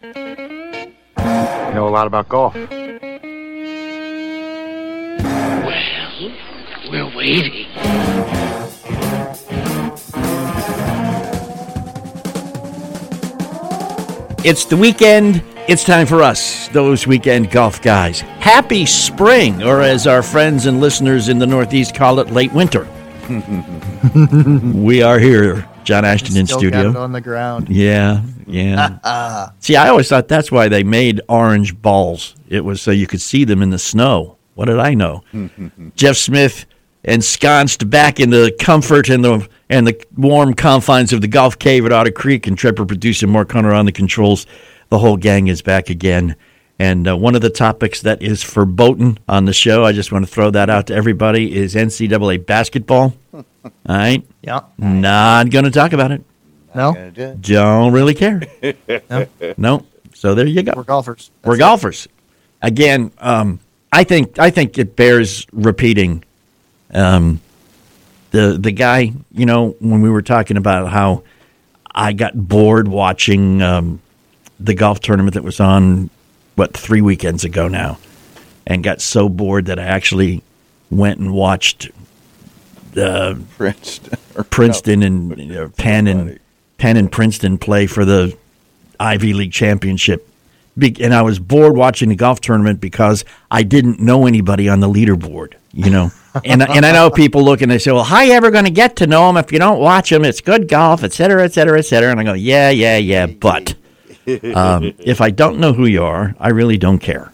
You know a lot about golf. Well, we're waiting. It's the weekend. It's time for us, those weekend golf guys. Happy spring, or as our friends and listeners in the Northeast call it, late winter. we are here, John Ashton in Still got it studio. on the ground. Yeah, yeah. See, I always thought that's why they made orange balls. It was so you could see them in the snow. What did I know? Jeff Smith ensconced back in the comfort and the and the warm confines of the golf cave at Otter Creek, and Trevor producer Mark Hunter on the controls. The whole gang is back again. And uh, one of the topics that is verboten on the show, I just want to throw that out to everybody, is NCAA basketball. All right, Yeah. not going to talk about it. No, Don't really care. No. no. So there you go. we're golfers. We're it. golfers. Again, um, I think I think it bears repeating. Um, the the guy, you know, when we were talking about how I got bored watching um, the golf tournament that was on what three weekends ago now, and got so bored that I actually went and watched the Princeton. Princeton no, and you know, Penn and. Penn and Princeton play for the Ivy League championship. And I was bored watching the golf tournament because I didn't know anybody on the leaderboard, you know. and and I know people look and they say, "Well, how you ever going to get to know them if you don't watch them? It's good golf, et cetera, et cetera, et cetera." And I go, "Yeah, yeah, yeah, but um, if I don't know who you are, I really don't care."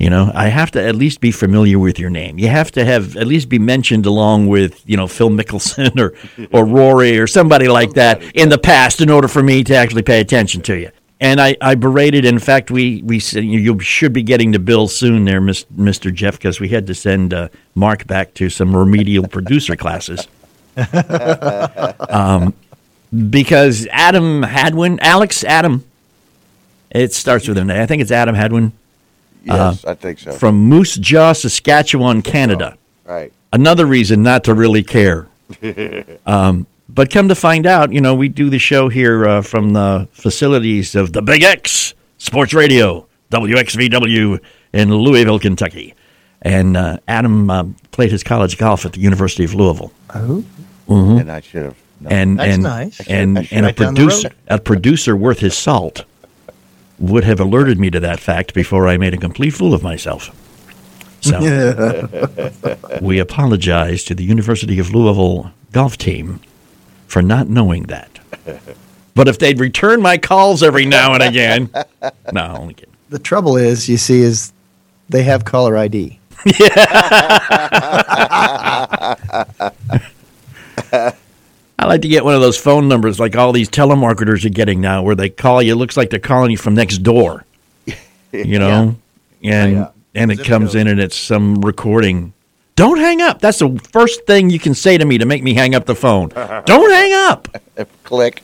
You know, I have to at least be familiar with your name. You have to have at least be mentioned along with, you know, Phil Mickelson or, or Rory or somebody like that in the past in order for me to actually pay attention to you. And I, I berated. In fact, we we said you, should be getting the bill soon, there, Mr. Jeff, because we had to send uh, Mark back to some remedial producer classes. um, because Adam Hadwin, Alex Adam, it starts with an A. I think it's Adam Hadwin Yes, I think so. from Moose Jaw, Saskatchewan, Canada. right. Another reason not to really care. um, but come to find out, you know, we do the show here uh, from the facilities of the Big X Sports Radio, WXVW in Louisville, Kentucky. And uh, Adam uh, played his college golf at the University of Louisville. Oh, And I should have. known. And That's and nice. and, I and a right down the producer a producer worth his salt would have alerted me to that fact before I made a complete fool of myself. So we apologize to the University of Louisville golf team for not knowing that. But if they'd return my calls every now and again, no, only kidding. the trouble is, you see, is they have caller ID. I like to get one of those phone numbers like all these telemarketers are getting now, where they call you. It looks like they're calling you from next door. You know, and Yeah. and it comes in and it's some recording. Don't hang up. That's the first thing you can say to me to make me hang up the phone. Don't hang up. Click.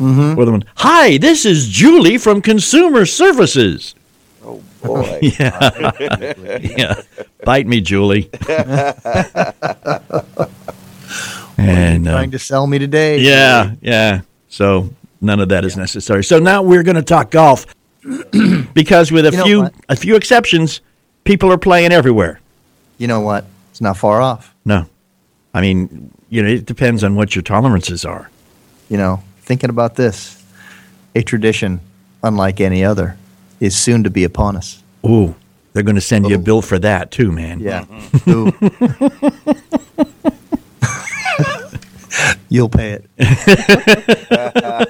Mm-hmm. With them, hi, this is Julie from Consumer Services. Oh boy. Yeah, yeah. Bite me, Julie. And uh, Trying to sell me today. yeah, yeah. So none of that is necessary. So now we're going to talk golf because with a You few a few exceptions, people are playing everywhere. You know what? It's not far off. No, I mean, you know, it depends on what your tolerances are. You know, thinking about this, a tradition unlike any other is soon to be upon us. Ooh, they're going to send you a bill for that too, man. Yeah. Ooh. You'll pay it.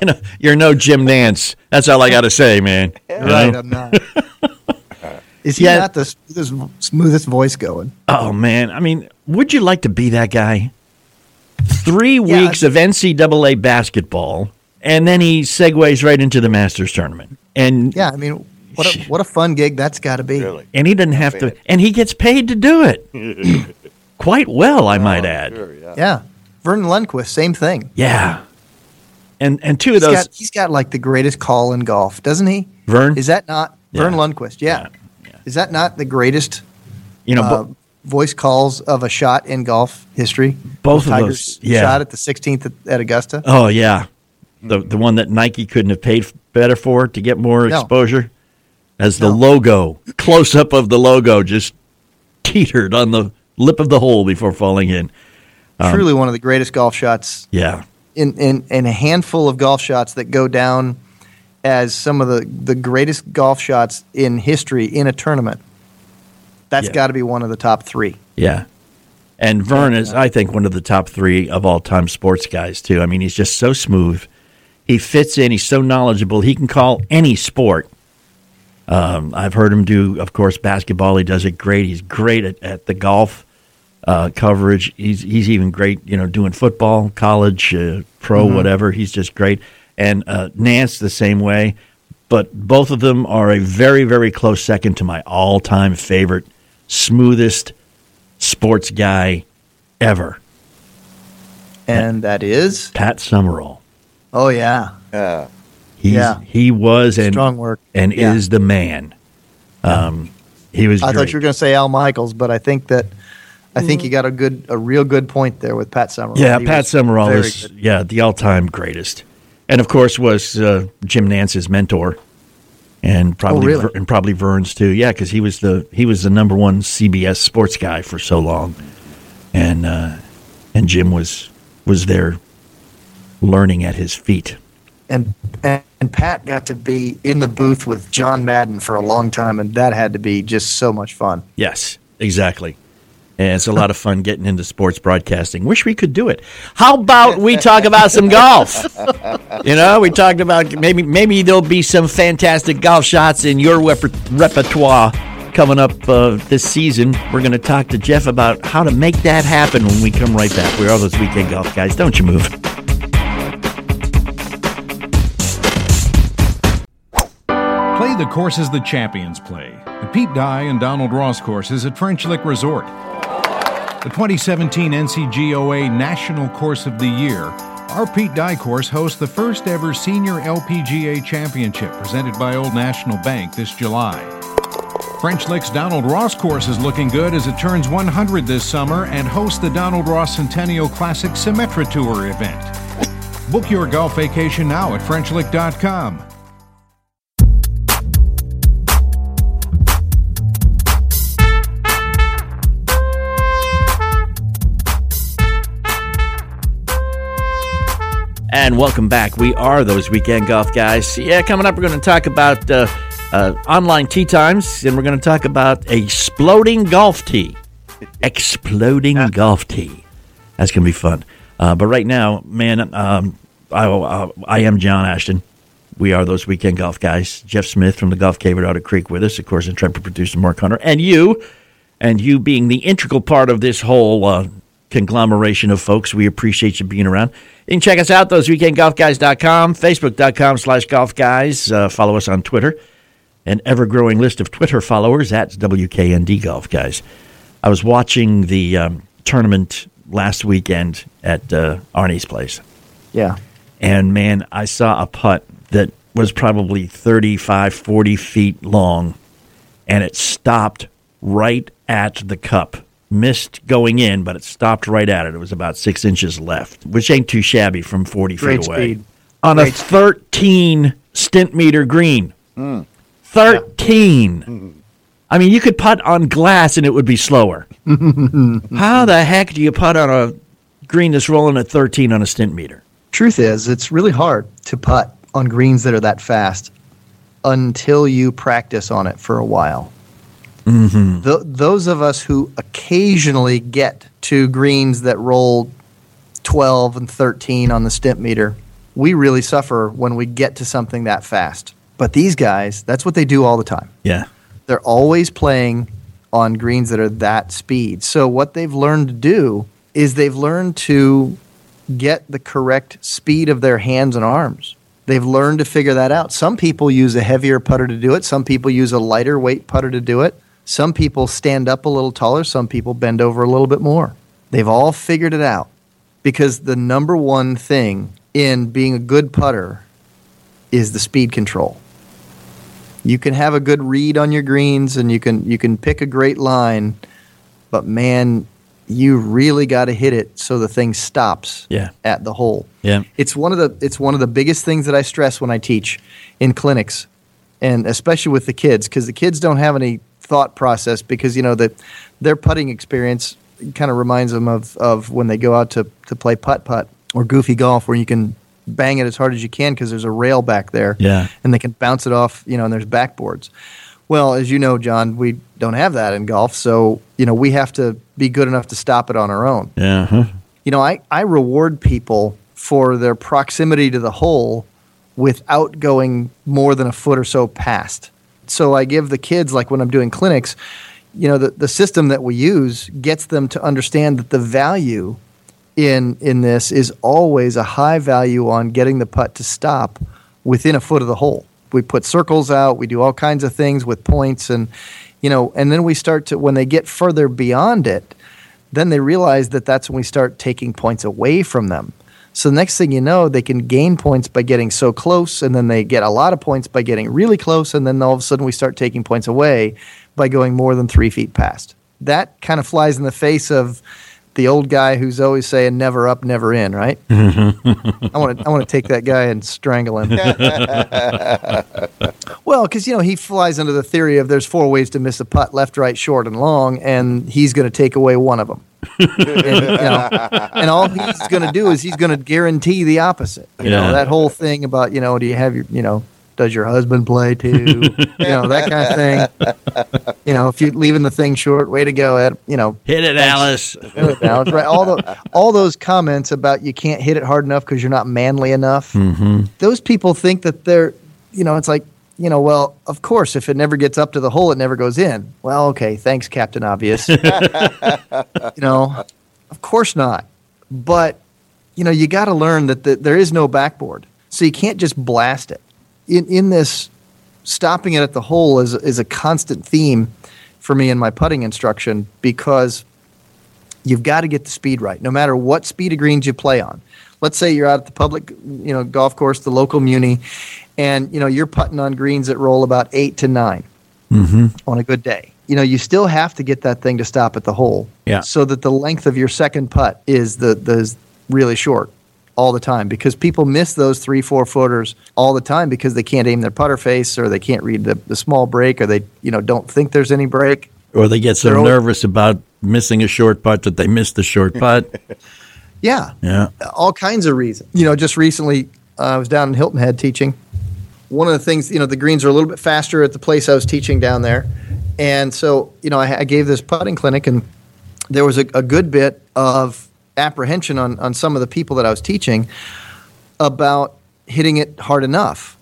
You know, you're no Jim Nantz. That's all I got to say, man. You Right, know? I'm not. Is he Yeah. not the smoothest, smoothest voice going? Oh man, I mean, would you like to be that guy? Three Yeah, weeks of NCAA basketball, and then he segues right into the Masters tournament, and Yeah, I mean, what a, what a fun gig that's got to be. Really. and he doesn't have to, and he gets paid to do it quite well, I oh, might add. Sure, yeah. Yeah. Vernon Lundquist, same thing. Yeah, and and two of He's those, got, he's got like the greatest call in golf, doesn't he? Verne, Is that not Yeah. Verne Lundquist? Yeah. Yeah, Is that not the greatest you know, uh, bo- voice calls of a shot in golf history? Both of Tiger's those, yeah. shot at the 16th at, at Augusta. oh yeah, the the one that Nike couldn't have paid better for to get more No. exposure? As the No. logo, close up of the logo, just teetered on the lip of the hole before falling in. Um, Truly one of the greatest golf shots Yeah, in, in, in a handful of golf shots that go down as some of the, the greatest golf shots in history in a tournament. That's Yeah. got to be one of the top three. yeah. And Verne is, I think, one of the top three of all time sports guys, too. I mean, he's just so smooth. He fits in. He's so knowledgeable. He can call any sport. Um, I've heard him do, of course, basketball. He does it great. He's great at, at the golf uh, coverage. He's he's even great, you know, doing football, college, uh, pro, whatever. He's just great. And uh, Nantz the same way. But both of them are a very very close second to my all time favorite, smoothest sports guy ever, And that is, Pat Summerall. oh, yeah. Uh, He's, Yeah. he was and Strong work. and Yeah. is the man. Um, he was. I great. thought you were going to say Al Michaels, but I think that I think you got a good, a real good point there with Pat Summerall. Yeah, He Pat Summerall is good. yeah the all-time greatest, and of course was uh, Jim Nantz's mentor, and probably really? Ver- and probably Verne's too. Yeah, because he was the he was the number one CBS sports guy for so long, and uh, and Jim was was there learning at his feet. and, and and Pat got to be in the booth with John Madden for a long time, and that had to be just so much fun. Yes, exactly. And it's a lot of fun getting into sports broadcasting. Wish we could do it. How about we talk about some golf? You know, we talked about maybe maybe there'll be some fantastic golf shots in your rep- repertoire coming up uh, this season. We're going to talk to Jeff about how to make that happen when we come right back. We are all those weekend golf guys. Don't you move. Play the courses the champions play. The Pete Dye and Donald Ross courses at French Lick Resort. The 2017 NGCOA National Course of the Year. Our Pete Dye course hosts the first ever Senior LPGA Championship presented by Old National Bank this July. French Lick's Donald Ross course is looking good as it turns 100 this summer and hosts the Donald Ross Centennial Classic Symetra Tour event. Book your golf vacation now at FrenchLick.com. And welcome back. We are those weekend golf guys. Yeah, coming up, we're going to talk about uh, uh, online tee times, and we're going to talk about exploding golf tee. Exploding golf tee. That's going to be fun. Uh, but right now, man, um, I, uh, I am John Ashton. We are those weekend golf guys. Jeff Smith from the Golf Cave at Otter Creek with us, of course, intrepid producer Mark Hunter, and you, and you being the integral part of this whole uh, conglomeration of folks. We appreciate you being around. You can check us out, those weekendgolfguys.com, facebook.com slash golf guys. Uh, follow us on Twitter. An ever growing list of Twitter followers. That's WKND Golf Guys. I was watching the um, tournament last weekend at uh, Arnie's place. Yeah. And man, I saw a putt that was probably 35, 40 feet long, and it stopped right at the cup. Missed going in, but it stopped right at it. It was about six inches left, which ain't too shabby from 40 Great feet away. speed. On a Great 13 Stimpmeter green. Mm. 13. Mm-hmm. I mean, you could putt on glass and it would be slower. How the heck do you putt on a green that's rolling at 13 on a Stimpmeter? Truth is, it's really hard to putt on greens that are that fast until you practice on it for a while. Mm-hmm. Th- those of us who occasionally get to greens that roll 12 and 13 on the Stimpmeter, we really suffer when we get to something that fast. But these guys, that's what they do all the time. Yeah. They're always playing on greens that are that speed. So what they've learned to do is they've learned to get the correct speed of their hands and arms. They've learned to figure that out. Some people use a heavier putter to do it. Some people use a lighter weight putter to do it. Some people stand up a little taller. Some people bend over a little bit more. They've all figured it out because the number one thing in being a good putter is the speed control you can have a good read on your greens and you can you can pick a great line but man you really got to hit it so the thing stops Yeah. at the hole. Yeah. It's one of the it's one of the biggest things that I stress when I teach in clinics and especially with the kids because the kids don't have any thought process because you know that their putting experience kind of reminds them of, of when they go out to, to play putt putt or goofy golf where you can bang it as hard as you can because there's a rail back there Yeah. and they can bounce it off you know and there's backboards well as you know john we don't have that in golf so you know we have to be good enough to stop it on our own Yeah. you know, I, I reward people for their proximity to the hole without going more than a foot or so past. So I give the kids, like when I'm doing clinics, you know, the, the system that we use gets them to understand that the value in in this is always a high value on getting the putt to stop within a foot of the hole. We put circles out, we do all kinds of things with points and you know, and then we start to when they get further beyond it, then they realize that that's when we start taking points away from them. So the next thing you know, they can gain points by getting so close, and then they get a lot of points by getting really close, and then all of a sudden we start taking points away by going more than three feet past. That kind of flies in the face of the old guy who's always saying "never up, never in." Right? I want to I want to take that guy and strangle him. well, because you know he flies under the theory of there's four ways to miss a putt: left, right, short, and long, and he's going to take away one of them. And, you know, and all he's going to do is he's going to guarantee the opposite. You Yeah. know that whole thing about you know do you have your you know does your husband play too? you know that kind of thing. You know if you're leaving the thing short, way to go, Ed. You know Hit it, Alice. Alex, right? All the all those comments about you can't hit it hard enough because you're not manly enough. Mm-hmm. Those people think that they're, you know, it's like, you know, well, of course, if it never gets up to the hole, it never goes in. Well, okay, thanks, Captain Obvious. you know, of course not. But you know, you got to learn that the, there is no backboard, so you can't just blast it. In in this, stopping it at the hole is is a constant theme for me in my putting instruction because you've got to get the speed right, no matter what speed of greens you play on. Let's say you're out at the public, you know, golf course, the local muni, and you know you're putting on greens that roll about eight to 9 on a good day. You know, you still have to get that thing to stop at the hole, Yeah. so that the length of your second putt is the the is really short all the time because people miss those three four footers all the time because they can't aim their putter face or they can't read the, the small break or they you know don't think there's any break Or they get so They're nervous about missing a short putt that they miss the short putt. yeah Yeah. all kinds of reasons. You know, just recently uh, I was down in Hilton Head teaching. One of the things, you know, the greens are a little bit faster at the place I was teaching down there, and so you know, I, I gave this putting clinic, and there was a, a good bit of apprehension on on some of the people that I was teaching about hitting it hard enough.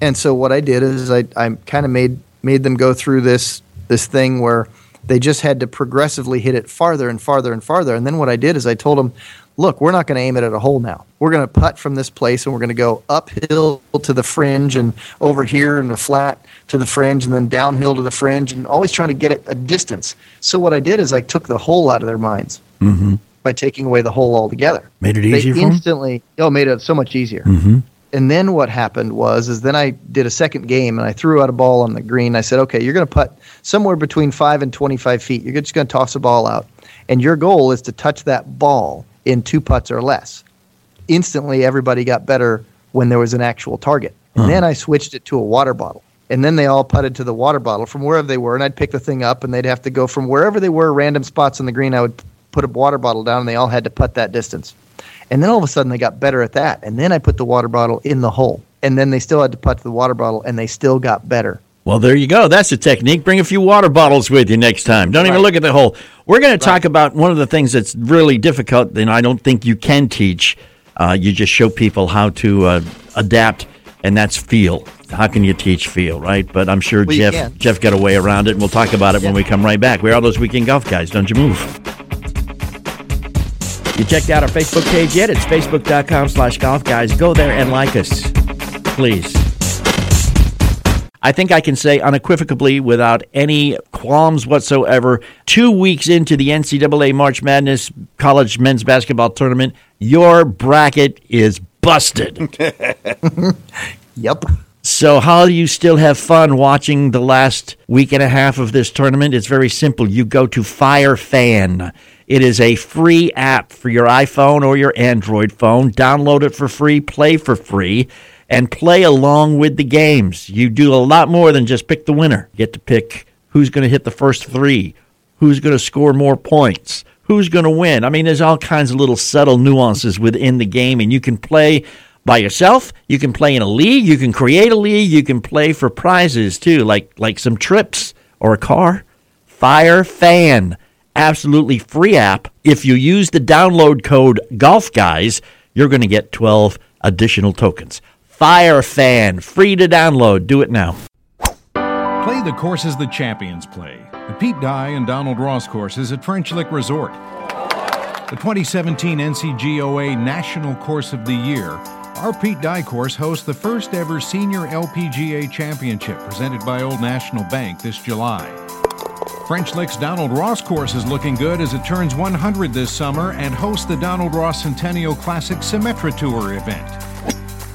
And so what I did is I, I kind of made made them go through this this thing where they just had to progressively hit it farther and farther and farther. And then what I did is I told them, look, we're not going to aim it at a hole now. We're going to putt from this place and we're going to go uphill to the fringe and over here and the flat to the fringe and then downhill to the fringe and always trying to get it a distance. So what I did is I took the hole out of their minds mm-hmm. by taking away the hole altogether. Made it They easier for 'em? instantly, oh, made it so much easier. Mm-hmm. And then what happened was, is then I did a second game and I threw out a ball on the green. I said, okay, you're going to putt somewhere between five and 25 feet. You're just going to toss a ball out. And your goal is to touch that ball in two putts or less. Instantly, everybody got better when there was an actual target. And hmm. then I switched it to a water bottle. And then they all putted to the water bottle from wherever they were. And I'd pick the thing up and they'd have to go from wherever they were, random spots on the green. I would put a water bottle down and they all had to putt that distance. And then all of a sudden they got better at that. And then I put the water bottle in the hole. And then they still had to putt to the water bottle and they still got better. Well, there you go. That's the technique. Bring a few water bottles with you next time. Don't even look at the hole. We're going to talk about one of the things that's really difficult, and I don't think you can teach. Uh, you just show people how to uh, adapt, and that's feel. How can you teach feel, right? But I'm sure Well, Jeff. Jeff got a way around it, and we'll talk about it when we come right back. We're all those weekend golf guys. Don't you move. You checked out our Facebook page yet? It's facebook.com slash golf guys. Go there and like us, please. I think I can say unequivocally, without any qualms whatsoever, two weeks into the NCAA March Madness College Men's Basketball Tournament, your bracket is busted. Yep. So, how do you still have fun watching the last week and a half of this tournament? It's very simple. You go to Fire Fan. It is a free app for your iPhone or your Android phone. Download it for free, play for free, and play along with the games. You do a lot more than just pick the winner. You get to pick who's going to hit the first three, who's going to score more points, who's going to win. I mean, there's all kinds of little subtle nuances within the game, and you can play by yourself. You can play in a league. You can create a league. You can play for prizes too, like like some trips or a car. Fire Fan, absolutely free app. If you use the download code Golf Guys, you're going to get 12 additional tokens. Fire Fan, free to download. Do it now. Play the courses the champions play. The Pete Dye and Donald Ross courses at French Lick Resort. The 2017 NGCOA National Course of the Year our Pete Dye course hosts the first ever Senior LPGA Championship presented by Old National Bank this July. French Lick's Donald Ross course is looking good as it turns 100 this summer and hosts the Donald Ross Centennial Classic Symetra Tour event.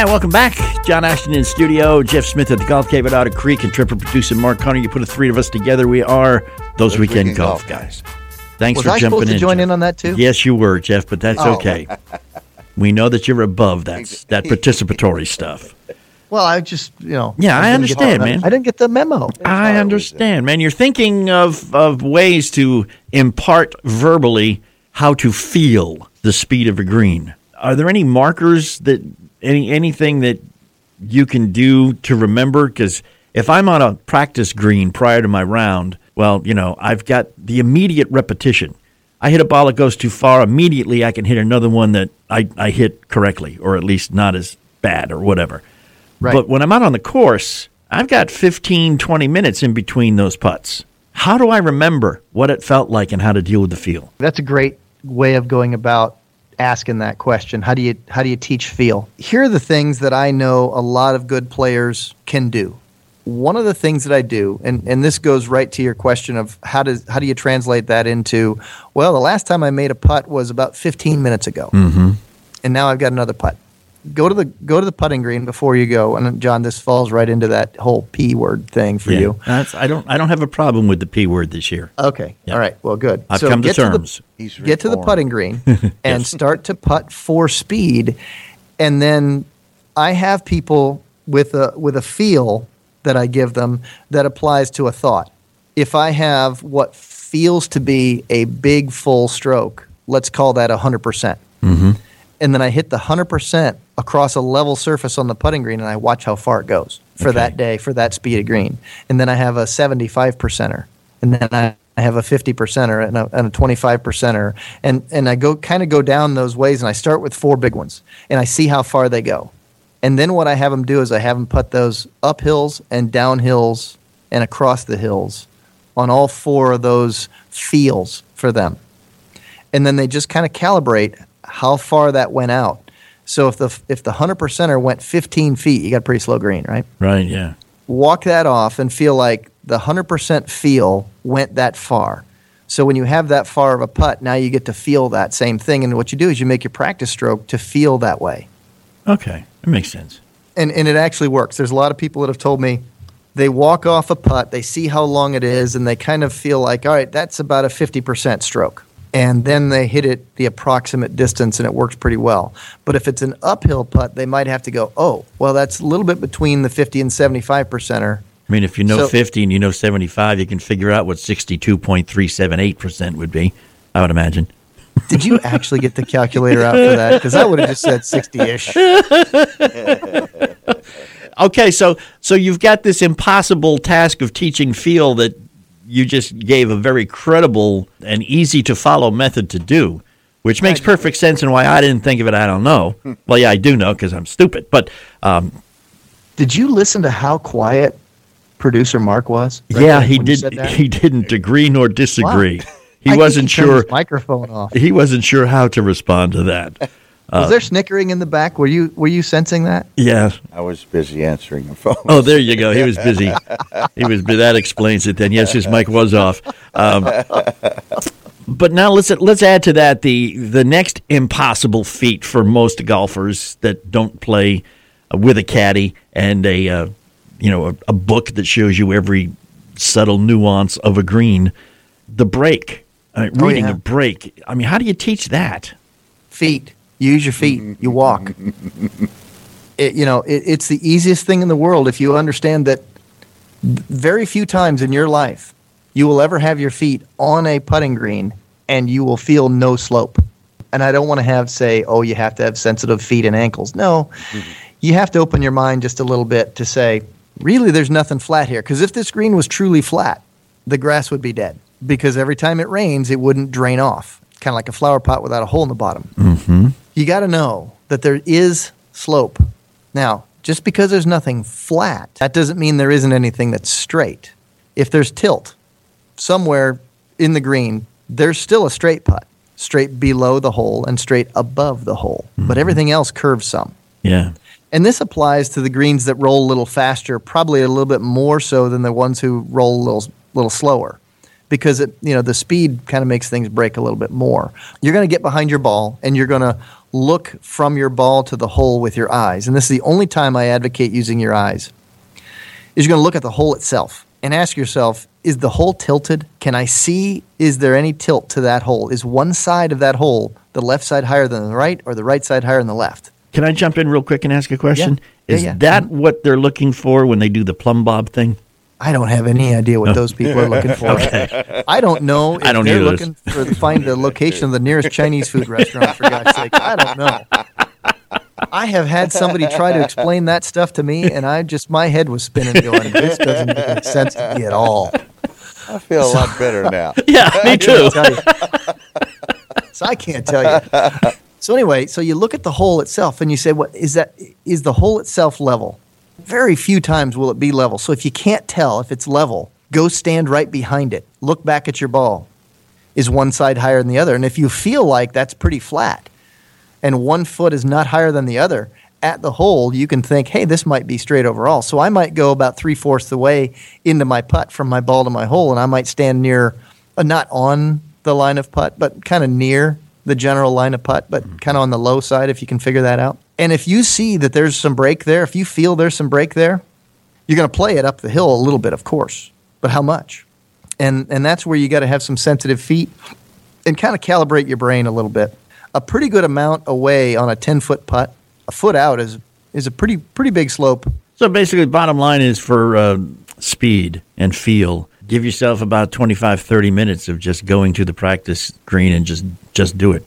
And welcome back. John Ashton in studio, Jeff Smith at the Golf Cave at Otter Creek, and Tripper producer Mark Connor. You put the three of us together. We are those, weekend, Weekend golf guys. Thanks Was for I jumping supposed to in. join Jeff. in on that too? Yes, you were, Jeff, but that's Oh. okay. we know that you're above that that participatory stuff. Well, I just you know. Yeah, I didn't understand, man. I didn't get the memo. I understand, man. You're thinking of, of ways to impart verbally how to feel the speed of a green. Are there any markers that any anything that you can do to remember? Because if I'm on a practice green prior to my round, well, you know, I've got the immediate repetition. I hit a ball that goes too far, immediately I can hit another one that I, I hit correctly, or at least not as bad, or whatever. Right. But when I'm out on the course, I've got 15, 20 minutes in between those putts. How do I remember what it felt like and how to deal with the feel? That's a great way of going about asking that question. How do you how do you teach feel? Here are the things that I know a lot of good players can do. One of the things that I do, and, and this goes right to your question of how does how do you translate that into well, the last time I made a putt was about 15 minutes ago, mm-hmm. and now I've got another putt. Go to the go to the putting green before you go, and John, this falls right into that whole p word thing for you. That's, I don't I don't have a problem with the p word this year. Okay. Yeah. All right. Well, good. I've come to get the- terms. He's get to the putting green and start to putt for speed, and then I have people with a with a feel that I give them that applies to a thought. If I have what feels to be a big full stroke, let's call that hundred percent, mm-hmm. And then I hit the hundred percent across a level surface on the putting green, and I watch how far it goes for Okay. that day for that speed of green, and then I have a seventy-five percenter, and then I. I have a 50 percenter and a, and a 25 percenter, and and I go kind of go down those ways, and I start with four big ones, and I see how far they go, and then what I have them do is I have them put those up hills and down hills and across the hills on all four of those feels for them, and then they just kind of calibrate how far that went out. So if the if the hundred percenter went 15 feet, you got a pretty slow green, right? Right, yeah. walk that off and feel like the 100% feel went that far. So when you have that far of a putt, now you get to feel that same thing. And what you do is you make your practice stroke to feel that way. Okay. That makes sense. And, and it actually works. There's a lot of people that have told me they walk off a putt, they see how long it is, and they kind of feel like, all right, that's about a 50% stroke. And then they hit it the approximate distance and it works pretty well. But if it's an uphill putt, they might have to go, oh, well, that's a little bit between the 50 and 75 percenter. I mean, if you know So- 50 and you know 75, you can figure out what 62.378% would be, I would imagine. Did you actually get the calculator out for that? Because I would have just said 60 ish. okay, so so you've got this impossible task of teaching feel that you just gave a very credible and easy to follow method to do, which makes perfect sense. And why I didn't think of it, I don't know. well, yeah, I do know because I'm stupid. But um, Did you listen to how quiet producer Mark was? right yeah, he when you said did. that? He didn't agree nor disagree. I He think wasn't turned sure. his microphone off. He wasn't sure how to respond to that. Was there snickering in the back? Were you were you sensing that? Yeah. I was busy answering the phone. Oh, there you go. He was busy. He was. That explains it. Then yes, his mic was off. Um, but now let's let's add to that the the next impossible feat for most golfers that don't play uh, with a caddy and a uh, you know a, a book that shows you every subtle nuance of a green. The break, uh, Oh, reading yeah. a break. I mean, how do you teach that? Feet. Use your feet. You walk. It, you know, it, it's the easiest thing in the world if you understand that very few times in your life you will ever have your feet on a putting green and you will feel no slope. And I don't want to have say, oh, you have to have sensitive feet and ankles. No, you have to open your mind just a little bit to say, really, there's nothing flat here. Because if this green was truly flat, the grass would be dead. Because every time it rains, it wouldn't drain off, kind of like a flower pot without a hole in the bottom. Mm-hmm. You got to know that there is slope. Now, just because there's nothing flat, that doesn't mean there isn't anything that's straight. If there's tilt somewhere in the green, there's still a straight putt, straight below the hole and straight above the hole. But mm-hmm. everything else curves some. Yeah. And this applies to the greens that roll a little faster, probably a little bit more so than the ones who roll a little, little slower. Because it, you know, the speed kind of makes things break a little bit more. You're going to get behind your ball and you're going to look from your ball to the hole with your eyes. And this is the only time I advocate using your eyes. Is you're going to look at the hole itself and ask yourself, is the hole tilted? Can I see is there any tilt to that hole? Is one side of that hole the left side higher than the right or the right side higher than the left? Can I jump in real quick and ask a question? Yeah, Is yeah. that what they're looking for when they do the plumb bob thing? I don't have any idea what those people are looking for. I don't know if I don't they're either. looking for to find the location of the nearest Chinese food restaurant. For God's sake, I don't know. I have had somebody try to explain that stuff to me, and I just my head was spinning, going, "This doesn't make any sense to me at all." I feel a lot better now. Yeah, me too. Tell so I can't tell you. So anyway, so you look at the hole itself and you say, "What is that? Is the hole itself level?" Very few times will it be level. So if you can't tell if it's level, go stand right behind it. Look back at your ball. Is one side higher than the other? And if you feel like that's pretty flat, and one foot is not higher than the other at the hole, you can think, hey, this might be straight overall. So I might go about three fourths the way into my putt from my ball to my hole, and I might stand near, uh, not on the line of putt, but kind of near the general line of putt, but kind of on the low side if you can figure that out. And if you see that there's some break there, if you feel there's some break there, you're going to play it up the hill a little bit, of course, but how much? And and that's where you got to have some sensitive feet and kind of calibrate your brain a little bit. A pretty good amount away on a 10 foot putt, a foot out is is a pretty pretty big slope. So basically, bottom line is for uh, speed and feel. Give yourself about 25, 30 minutes of just going to the practice green and just just do it.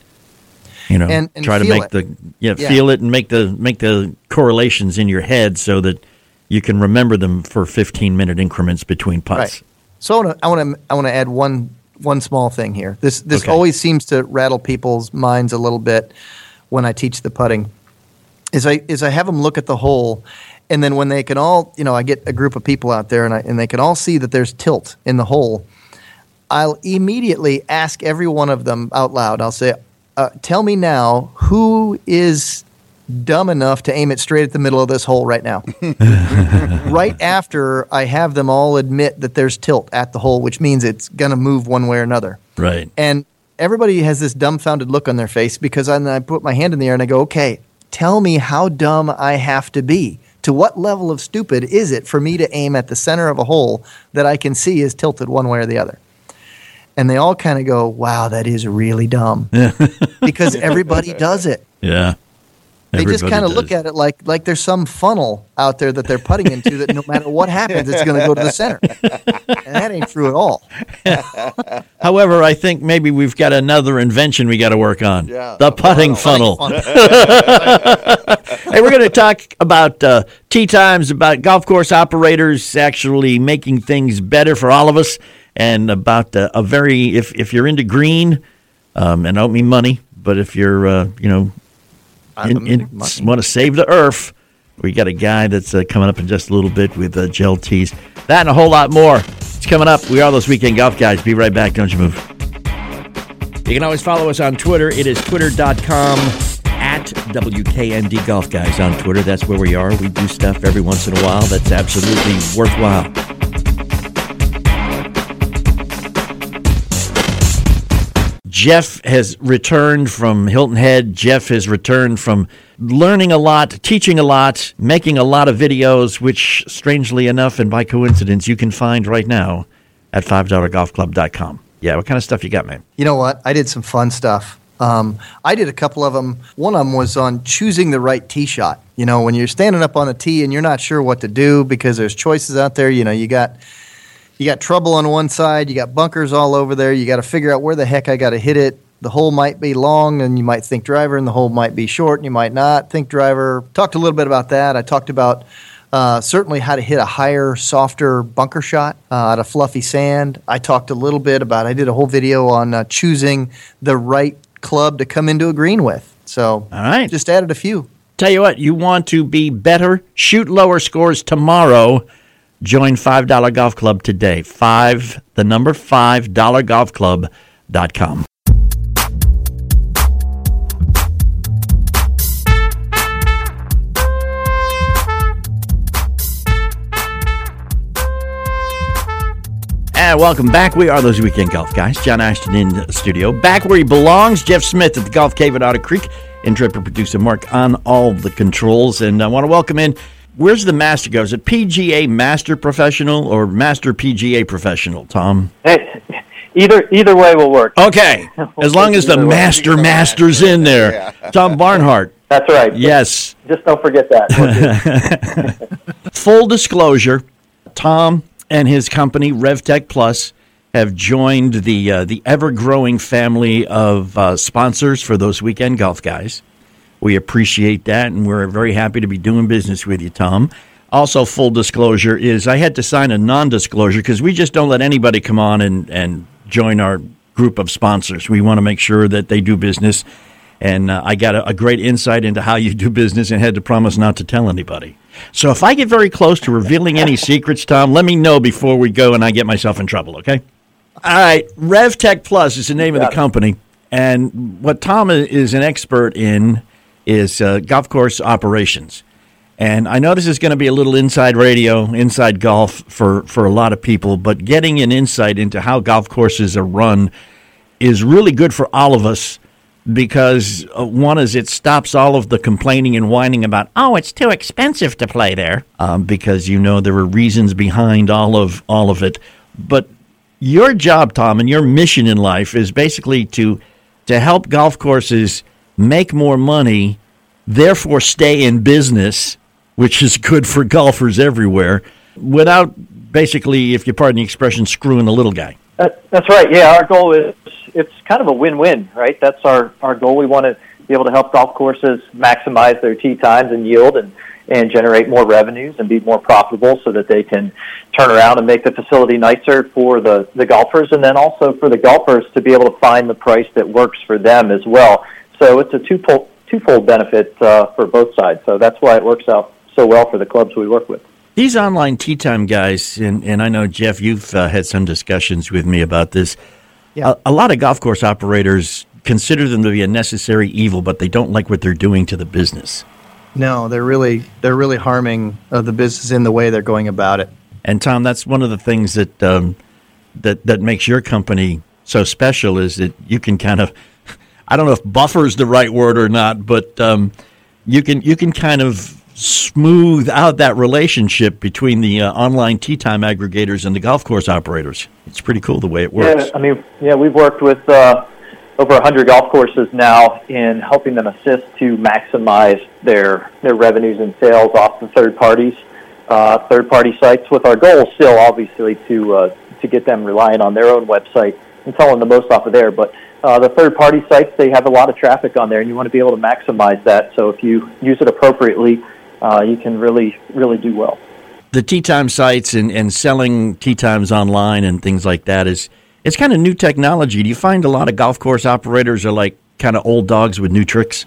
You know, And- and try to make it. the yeah, Yeah. feel it and make the make the correlations in your head so that you can remember them for 15 minute increments between putts. Right. So I want to I want to I want to add one one small thing here. This this Okay. always seems to rattle people's minds a little bit when I teach the putting. Is I is I have them look at the hole, and then when they can all you know I get a group of people out there and I, and they can all see that there's tilt in the hole. I'll immediately ask every one of them out loud. I'll say, uh, "Tell me now who is." Dumb enough to aim it straight at the middle of this hole right now right after I have them all admit that there's tilt at the hole, which means it's going to move one way or another. Right. And everybody has this dumbfounded look on their face because then I put my hand in the air and I go, okay, tell me how dumb I have to be. To what level of stupid is it for me to aim at the center of a hole that I can see is tilted one way or the other? And they all kind of go, wow, that is really dumb. because everybody does it. Yeah. They just kind of look at it like like there's some funnel out there that they're putting into that no matter what happens, it's going to go to the center. And that ain't true at all. However, I think maybe we've got another invention we got to work on. Yeah, the putting funnel. hey, we're going to talk about uh, tee times, about golf course operators actually making things better for all of us, and about uh, a very if if you're into green, um, and I don't mean money, but if you're uh, you know in, in, want to save the earth, we got a guy that's uh, coming up in just a little bit with uh, gel tees. That and a whole lot more. It's coming up. We are those weekend golf guys. Be right back. Don't you move. You can always follow us on Twitter. It is twitter.com at WKND Golf Guys on Twitter. That's where we are. We do stuff every once in a while that's absolutely worthwhile. Jeff has returned from Hilton Head. Jeff has returned from learning a lot, teaching a lot, making a lot of videos, which, strangely enough and by coincidence, you can find right now at $5golfclub.com. Yeah, what kind of stuff you got, man? You know what? I did some fun stuff. Um, I did a couple of them. One of them was on choosing the right tee shot. You know, when you're standing up on a tee and you're not sure what to do because there's choices out there. You know, you got you got trouble on one side, you got bunkers all over there. You got to figure out where the heck I got to hit it. The hole might be long, and you might think driver, and the hole might be short, and you might not think driver. Talked a little bit about that. I talked about uh, certainly how to hit a higher, softer bunker shot uh, out of fluffy sand. I talked a little bit about. I did a whole video on uh, choosing the right club to come into a green with. So, All right. just added a few. Tell you what, you want to be better, shoot lower scores tomorrow. Join $5 Golf Club today. Five, the number five, dollar golf dollargolfclub.com. And welcome back. We are those weekend golf guys. John Ashton in the studio. Back where he belongs. Jeff Smith at the Golf Cave at Otter Creek. and Intrepid producer Mark on all the controls. And I want to welcome in. Where's the master go? Is it PGA Master Professional or Master PGA Professional, Tom? Hey, either either way will work. Okay. As long as the Either way. Master Master's in there. Tom Barnhart. That's right. Yes. Just don't forget that. Full disclosure, Tom and his company RevTech Plus have joined the uh, the ever growing family of uh, sponsors for those weekend golf guys. We appreciate that, and we're very happy to be doing business with you, Tom. Also, full disclosure is I had to sign a non-disclosure because we just don't let anybody come on and, and join our group of sponsors. We want to make sure that they do business, and uh, I got a, a great insight into how you do business and had to promise not to tell anybody. So if I get very close to revealing any secrets, Tom, let me know before we go and I get myself in trouble, okay? All right, RevTech Plus is the name of the company, and what Tom is an expert in is uh, golf course operations. And I know this is going to be a little inside radio, inside golf for, for a lot of people, but getting an insight into how golf courses are run is really good for all of us because uh, one is it stops all of the complaining and whining about oh it's too expensive to play there um, because you know there are reasons behind all of all of it but your job tom and your mission in life is basically to to help golf courses make more money therefore stay in business which is good for golfers everywhere without basically if you pardon the expression screwing the little guy That, that's right. Yeah, our goal is it's kind of a win-win, right? That's our our goal. We want to be able to help golf courses maximize their tee times and yield and and generate more revenues and be more profitable so that they can turn around and make the facility nicer for the, the golfers and then also for the golfers to be able to find the price that works for them as well. So it's a twofold, twofold benefit uh, for both sides. So that's why it works out so well for the clubs we work with. These online tee time guys, and, and I know, Jeff, you've uh, had some discussions with me about this. Yeah. A, a lot of golf course operators consider them to be a necessary evil, but they don't like what they're doing to the business. No, they're really they're really harming uh, the business in the way they're going about it. And Tom, that's one of the things that um, that that makes your company so special is that you can kind of I don't know if buffer is the right word or not, but um, you can you can kind of smooth out that relationship between the uh, online tee time aggregators and the golf course operators. It's pretty cool the way it works. Yeah, I mean, yeah, we've worked with uh, over 100 golf courses now in helping them assist to maximize their their revenues and sales off the third parties, uh, third party sites. With our goal still, obviously, to uh, to get them relying on their own website and selling the most off of there. But uh, the third party sites, they have a lot of traffic on there, and you want to be able to maximize that. So if you use it appropriately, uh, you can really really do well. The tee time sites and, and selling tee times online and things like that is it's kind of new technology. Do you find a lot of golf course operators are like kind of old dogs with new tricks?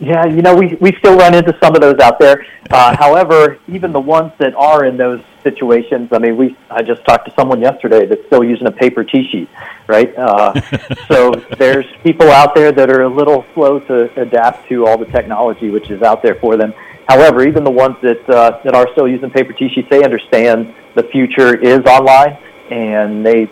Yeah, you know, we, we still run into some of those out there. Uh, however, even the ones that are in those situations, I mean, we I just talked to someone yesterday that's still using a paper tee sheet, right? Uh, so there's people out there that are a little slow to adapt to all the technology which is out there for them. However, even the ones that uh, that are still using paper tee sheets, they understand the future is online, and they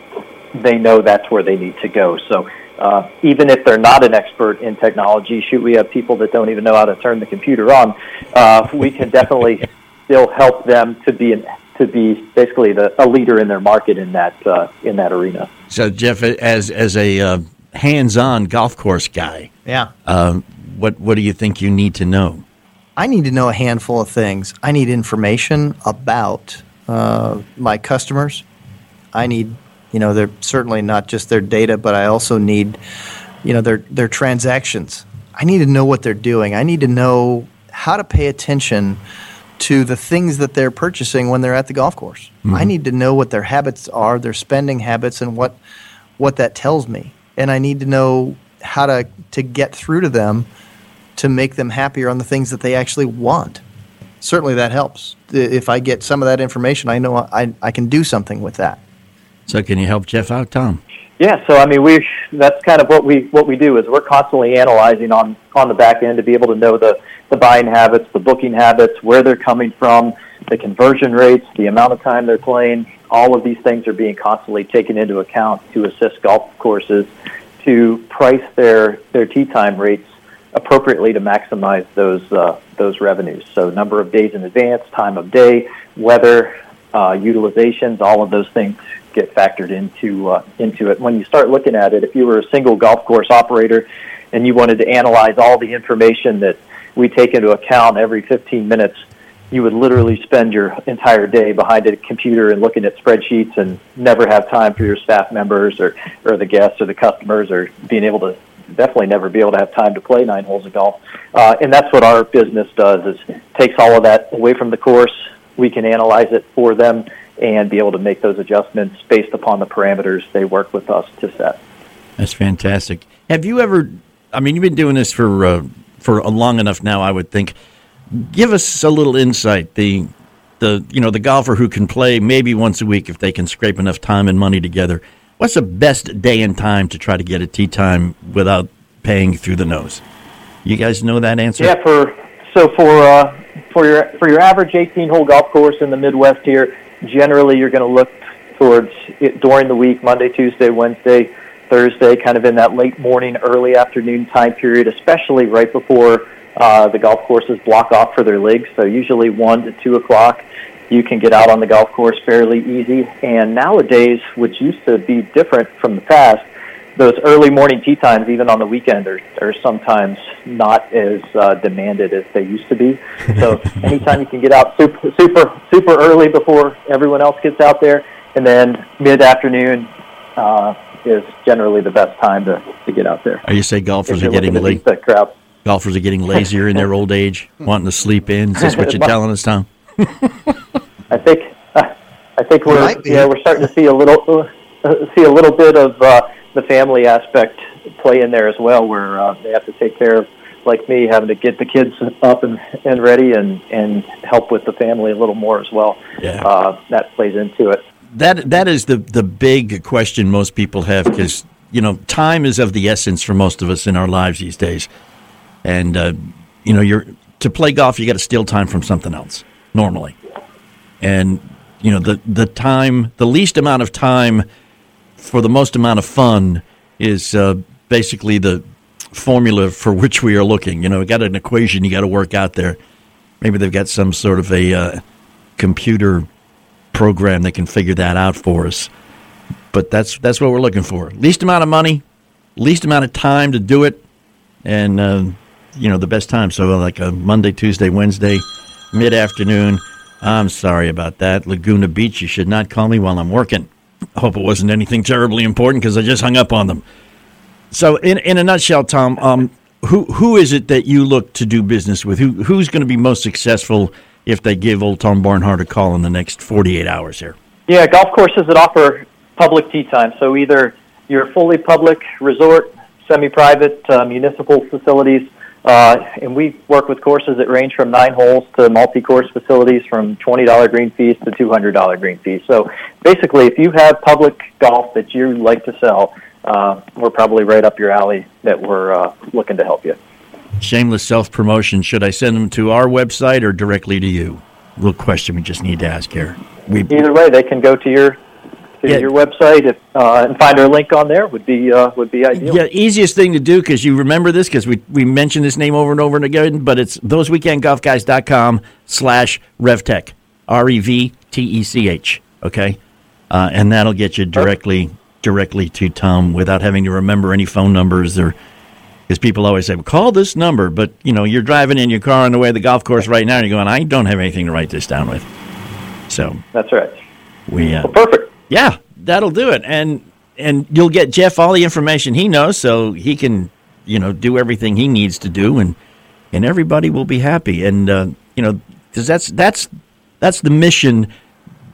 they know that's where they need to go. So uh, even if they're not an expert in technology, shoot, we have people that don't even know how to turn the computer on. Uh, we can definitely still help them to be an, to be basically the, a leader in their market in that uh, in that arena. So, Jeff, as as a uh, hands-on golf course guy, Yeah. um, what what do you think you need to know? I need to know a handful of things. I need information about uh, my customers. I need, you know, they're certainly not just their data, but I also need, you know, their their transactions. I need to know what they're doing. I need to know how to pay attention to the things that they're purchasing when they're at the golf course. I mm-hmm. need to know what their habits are, their spending habits, and what what that tells me. And I need to know how to to get through to them to make them happier on the things that they actually want. Certainly, that helps. If I get some of that information, I know I, I can do something with that. So, can you help Jeff out, Tom? Yeah, so I mean, we that's kind of what we what we do is we're constantly analyzing on on the back end to be able to know the the buying habits, the booking habits, where they're coming from, the conversion rates, the amount of time they're playing. All of these things are being constantly taken into account to assist golf courses to price their their tee time rates appropriately to maximize those uh, those revenues. So number of days in advance, time of day, weather, uh, utilizations, all of those things get factored into uh, into it. When you start looking at it, if you were a single golf course operator and you wanted to analyze all the information that we take into account every 15 minutes, you would literally spend your entire day behind a computer and looking at spreadsheets and never have time for your staff members or, or the guests or the customers or being able to definitely never be able to have time to play nine holes of golf. Uh, and that's what our business does is takes all of that away from the course. We can analyze it for them and be able to make those adjustments based upon the parameters they work with us to set. That's fantastic. Have you ever? I mean, you've been doing this for uh, for long enough now. I would think. Give us a little insight. The the you know the golfer who can play maybe once a week if they can scrape enough time and money together. What's the best day and time to try to get a tee time without paying through the nose? You guys know that answer? Yeah, for so for uh, for your for your average 18 hole golf course in the Midwest here, generally you're going to look towards it during the week, Monday, Tuesday, Wednesday, Thursday, kind of in that late morning, early afternoon time period, especially right before uh, the golf courses block off for their leagues. So usually one to two o'clock, you can get out on the golf course fairly easy. And nowadays, which used to be different from the past, those early morning tee times, even on the weekend, are, are sometimes not as uh, demanded as they used to be. So anytime you can get out super, super, super early before everyone else gets out there, and then mid afternoon uh, is generally the best time to, to get out there. Or you say golfers are getting looking to late? crowd. Golfers are getting lazier in their old age, wanting to sleep in. Is this what you're telling us, Tom? I think I think we're yeah we're starting to see a little uh, see a little bit of uh, the family aspect play in there as well, where uh, they have to take care of like me having to get the kids up and, and ready and and help with the family a little more as well. Yeah. Uh, that plays into it. That that is the the big question most people have because you know time is of the essence for most of us in our lives these days, and uh, you know you're to play golf you got to steal time from something else normally, and you know the the time the least amount of time for the most amount of fun is uh, basically the formula for which we are looking. You know, we got an equation you got to work out there. Maybe they've got some sort of a uh, computer program that can figure that out for us. But that's that's what we're looking for. Least amount of money, least amount of time to do it, and uh, you know the best time. So like a Monday, Tuesday, Wednesday, mid afternoon. I'm sorry about that, Laguna Beach. You should not call me while I'm working. I hope it wasn't anything terribly important because I just hung up on them. So, in in a nutshell, Tom, um, who who is it that you look to do business with? Who who's going to be most successful if they give Old Tom Barnhart a call in the next 48 hours here? Yeah, golf courses that offer public tee time. So either your fully public resort, semi-private, uh, municipal facilities, uh, and we work with courses that range from nine holes to multi-course facilities from $20 green fees to $200 green fees. So basically, if you have public golf that you like to sell, uh, we're probably right up your alley that we're uh, looking to help you. Shameless self promotion. Should I send them to our website or directly to you? Little question we just need to ask here. We, Either way, they can go to your to Yeah. your website if, uh, and find our link on there. Would be uh, would be ideal. yeah, easiest thing to do because you remember this because we, we mentioned this name over and over and again, but it's thoseweekendgolfguys.com slash RevTech. R E V T E C H. Okay? Uh, and that'll get you directly directly to Tom without having to remember any phone numbers or because people always say, well, call this number, but you know, you're driving in your car on the way to the golf course right now and you're going, I don't have anything to write this down with. So That's right. we uh, Well, perfect. Yeah, that'll do it. And and you'll get Jeff all the information he knows, so he can you know do everything he needs to do, and and everybody will be happy. And uh, you know, because that's that's that's the mission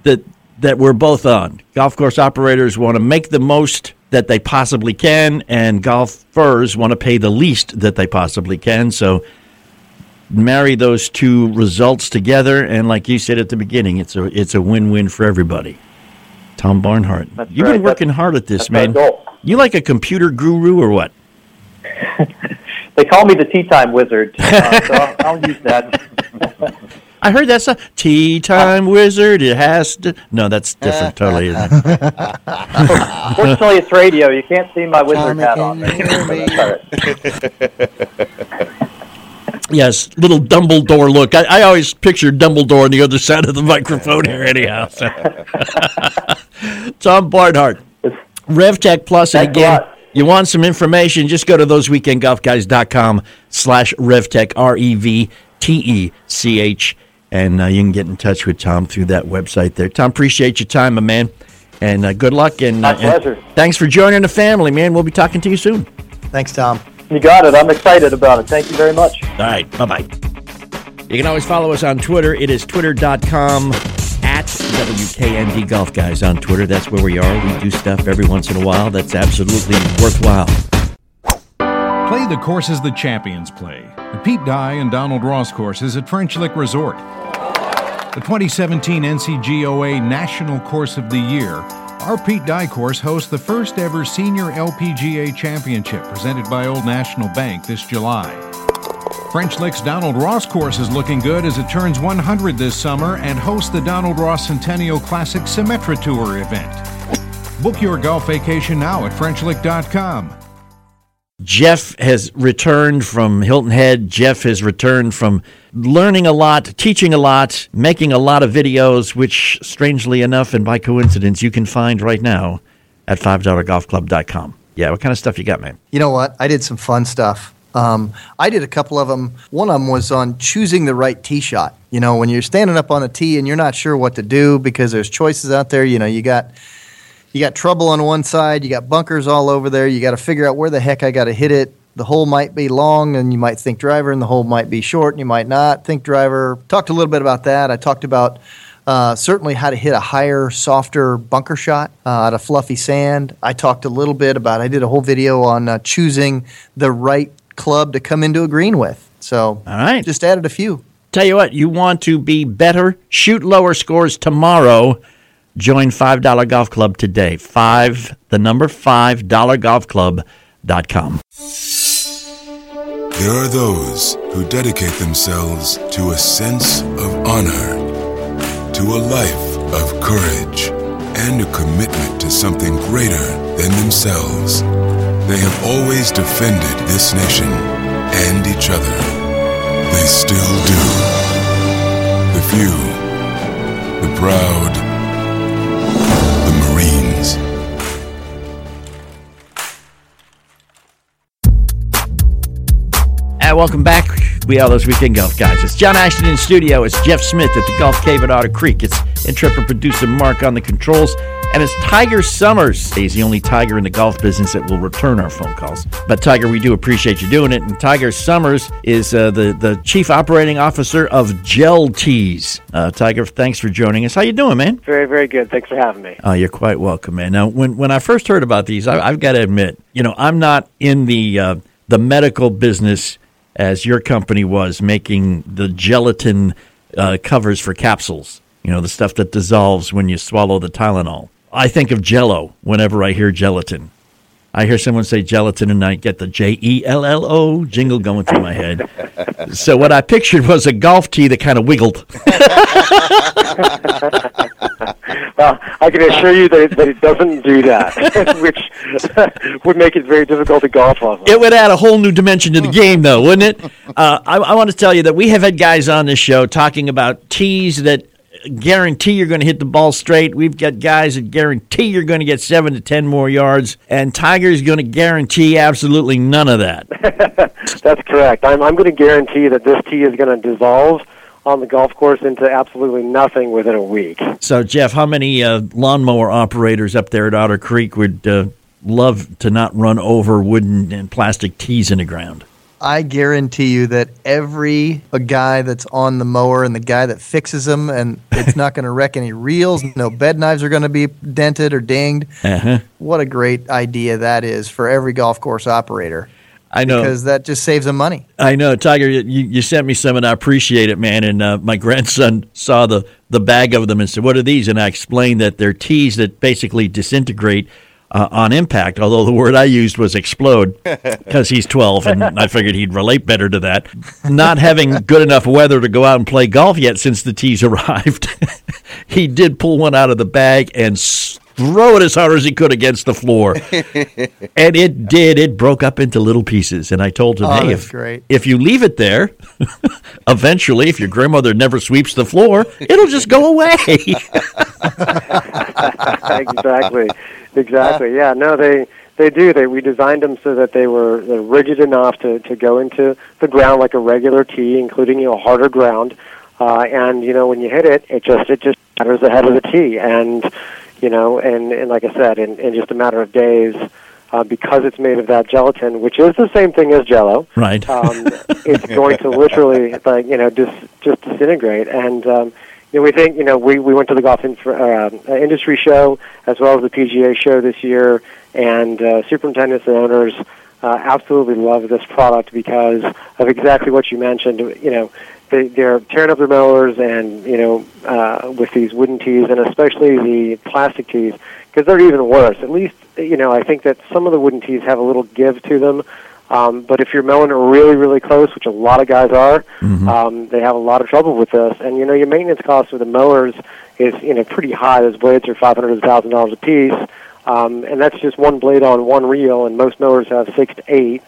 that that we're both on. Golf course operators want to make the most that they possibly can, and golfers want to pay the least that they possibly can. So marry those two results together, and like you said at the beginning, it's a it's a win win for everybody. Tom Barnhart, That's you've right. been working That's- hard at this, man. goal. You like a computer guru or what? They call me the tee time wizard, uh, so I'll, I'll use that. I heard that's a tea time wizard. It has to. No, that's different. totally. Isn't it? Fortunately, it's radio. You can't see my wizard Tommy, hat can on. Yes, little Dumbledore look. I, I always picture Dumbledore on the other side of the microphone here, anyhow. so. Tom Barnhart, RevTech Plus, Plus, Thanks again, you want some information? Just go to thoseweekendgolfguys.com slash RevTech, R E V T E C H, and uh, you can get in touch with Tom through that website there. Tom, appreciate your time, my man, and uh, good luck. And, My uh, and pleasure. thanks for joining the family, man. We'll be talking to you soon. Thanks, Tom. You got it. I'm excited about it. Thank you very much. All right. Bye bye. You can always follow us on Twitter. It is twitter.com at WKND Golf Guys on Twitter. That's where we are. We do stuff every once in a while that's absolutely worthwhile. Play the courses the champions play. The Pete Dye and Donald Ross courses at French Lick Resort. The 2017 NGCOA National Course of the Year. Our Pete Dye course hosts the first ever Senior LPGA Championship presented by Old National Bank this July. French Lick's Donald Ross course is looking good as it turns 100 this summer and hosts the Donald Ross Centennial Classic Symetra Tour event. Book your golf vacation now at FrenchLick.com. Jeff has returned from Hilton Head. Jeff has returned from learning a lot, teaching a lot, making a lot of videos, which, strangely enough and by coincidence, you can find right now at $5golfclub.com. Yeah, what kind of stuff you got, man? You know what? I did some fun stuff. Um, I did a couple of them. One of them was on choosing the right tee shot. You know, when you're standing up on a tee and you're not sure what to do because there's choices out there. You know, you got you got trouble on one side, you got bunkers all over there. You got to figure out where the heck I got to hit it. The hole might be long, and you might think driver, and the hole might be short, and you might not think driver. Talked a little bit about that. I talked about uh, certainly how to hit a higher, softer bunker shot uh, out of fluffy sand. I talked a little bit about. I did a whole video on uh, choosing the right club to come into a green with. So, All right. just added a few. Tell you what, you want to be better, shoot lower scores tomorrow. Join $5 Golf Club today. Five, the number five, dollargolfclub.com. There are those who dedicate themselves to a sense of honor, to a life of courage, and a commitment to something greater than themselves. They have always defended this nation and each other. They still do. The few, the proud, right, welcome back. We are those weekend golf guys. It's John Ashton in studio. It's Jeff Smith at the Golf Cave at Otter Creek. It's intrepid producer Mark on the controls. And it's Tiger Summers. He's the only Tiger in the golf business that will return our phone calls. But Tiger, we do appreciate you doing it. And Tiger Summers is uh, the the chief operating officer of Gel Tees. Uh, Tiger, thanks for joining us. How you doing, man? Very, very good. Thanks for having me. Oh, you're quite welcome, man. Now, when when I first heard about these, I, I've got to admit, you know, I'm not in the uh, the medical business as your company was making the gelatin uh, covers for capsules. You know, the stuff that dissolves when you swallow the Tylenol. I think of Jello whenever I hear gelatin. I hear someone say gelatin, and I get the J E L L O jingle going through my head. so what I pictured was a golf tee that kind of wiggled. Well, I can assure you that it, that it doesn't do that, which would make it very difficult to golf off of. It would add a whole new dimension to the game, though, wouldn't it? Uh, I, I want to tell you that we have had guys on this show talking about tees that guarantee you're going to hit the ball straight. We've got guys that guarantee you're going to get seven to ten more yards, and Tiger's going to guarantee absolutely none of that. That's correct. I'm, I'm going to guarantee that this tee is going to dissolve on the golf course into absolutely nothing within a week. So, Jeff, how many uh, lawnmower operators up there at Otter Creek would uh, love to not run over wooden and plastic tees in the ground? I guarantee you that every a guy that's on the mower and the guy that fixes them, and it's not going to wreck any reels. No bed knives are going to be dented or dinged. Uh-huh. What a great idea that is for every golf course operator. I know. because that just saves them money. I know, Tiger. You, you sent me some, and I appreciate it, man. And uh, my grandson saw the the bag of them and said, "What are these?" And I explained that they're tees that basically disintegrate uh, on impact. Although the word I used was explode because he's twelve, and I figured he'd relate better to that. Not having good enough weather to go out and play golf yet since the tees arrived, he did pull one out of the bag and. Throw it as hard as he could against the floor, and it did. It broke up into little pieces. And I told him, Oh, "Hey, that's if, great. if you leave it there, eventually, if your grandmother never sweeps the floor, it'll just go away. exactly, exactly. Yeah, no, they they do. They we designed them so that they were they're rigid enough to to go into the ground like a regular tee, including you know harder ground. Uh, and you know when you hit it, it just it just shatters the head of the tee, and you know, and and like I said, in, in just a matter of days. Uh, because it's made of that gelatin, which is the same thing as Jello, right. um, it's going to literally like you know just just disintegrate and um, you know we think you know we we went to the golf infra, uh, industry show as well as the PGA show this year. And uh, superintendents and owners uh, absolutely love this product because of exactly what you mentioned. You know they, they're tearing up their mowers and you know uh, with these wooden tees and especially the plastic tees because they're even worse. At least you know I think that some of the wooden tees have a little give to them um, but if you're mowing really, really close, which a lot of guys are, um, they have a lot of trouble with this. And you know, your maintenance costs with the mowers is you know pretty high. Those blades are five hundred thousand dollars a piece, um, and that's just one blade on one reel. And most mowers have six to eight.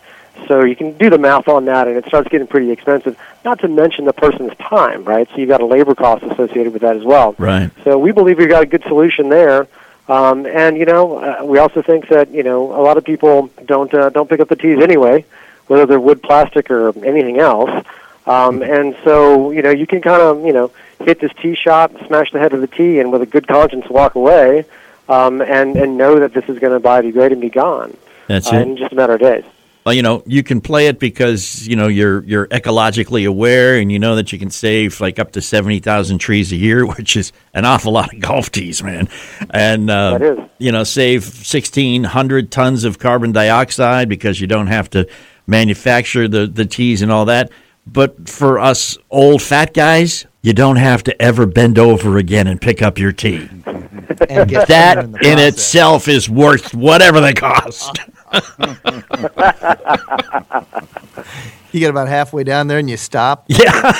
So you can do the math on that, and it starts getting pretty expensive. Not to mention the person's time, right? So you've got a labor cost associated with that as well. Right. So we believe we've got a good solution there. Um, and you know, uh, we also think that you know a lot of people don't uh, don't pick up the tees anyway, whether they're wood, plastic, or anything else. Um, and so you know, you can kind of you know hit this tee shot, smash the head of the tee, and with a good conscience walk away, um, and and know that this is going to biodegrade and be gone That's uh, it. in just a matter of days. Well, you know, you can play it because you know you're you're ecologically aware, and you know that you can save like up to seventy thousand trees a year, which is an awful lot of golf tees, man. And uh, That is. you know, save sixteen hundred tons of carbon dioxide because you don't have to manufacture the the tees and all that. But for us old fat guys, you don't have to ever bend over again and pick up your tee. And get That in, in itself is worth whatever they cost. You get about halfway down there and you stop. Yeah.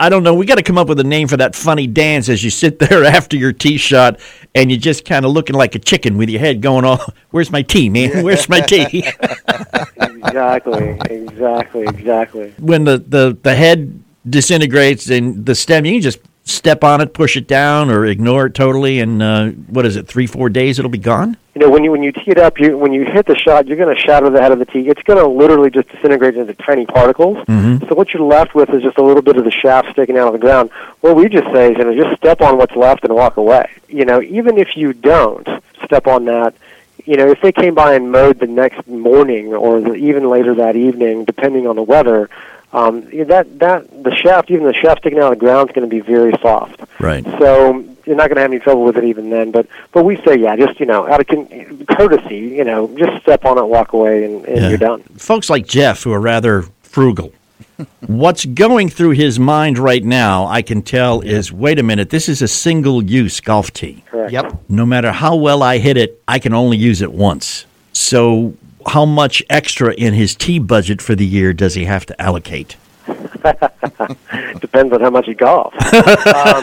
I don't know. We got to come up with a name for that funny dance as you sit there after your tee shot and you're just kind of looking like a chicken with your head going all, "Where's my tee, man? Where's my tee?" exactly, exactly, exactly. when the, the the head disintegrates and the stem, you can just step on it, push it down, or ignore it totally. And uh, what is it? Three, four days, it'll be gone. You know, when you when you tee it up, you when you hit the shot, you're going to shatter the head of the tee. It's going to literally just disintegrate into tiny particles. Mhm. So what you're left with is just a little bit of the shaft sticking out of the ground. What we just say is, you know, just step on what's left and walk away. You know, even if you don't step on that, you know, if they came by and mowed the next morning or the, even later that evening, depending on the weather, um, that that the shaft, even the shaft sticking out of the ground, is going to be very soft. Right. So you're not going to have any trouble with it even then. But but we say, yeah, just you know, out of con- courtesy, you know, just step on it, walk away, and, and Yeah. you're done. Folks like Jeff, who are rather frugal, what's going through his mind right now, I can tell, is wait a minute, this is a single use golf tee. Correct. Yep. No matter how well I hit it, I can only use it once. So, how much extra in his tee budget for the year does he have to allocate? Depends on how much you golf. um,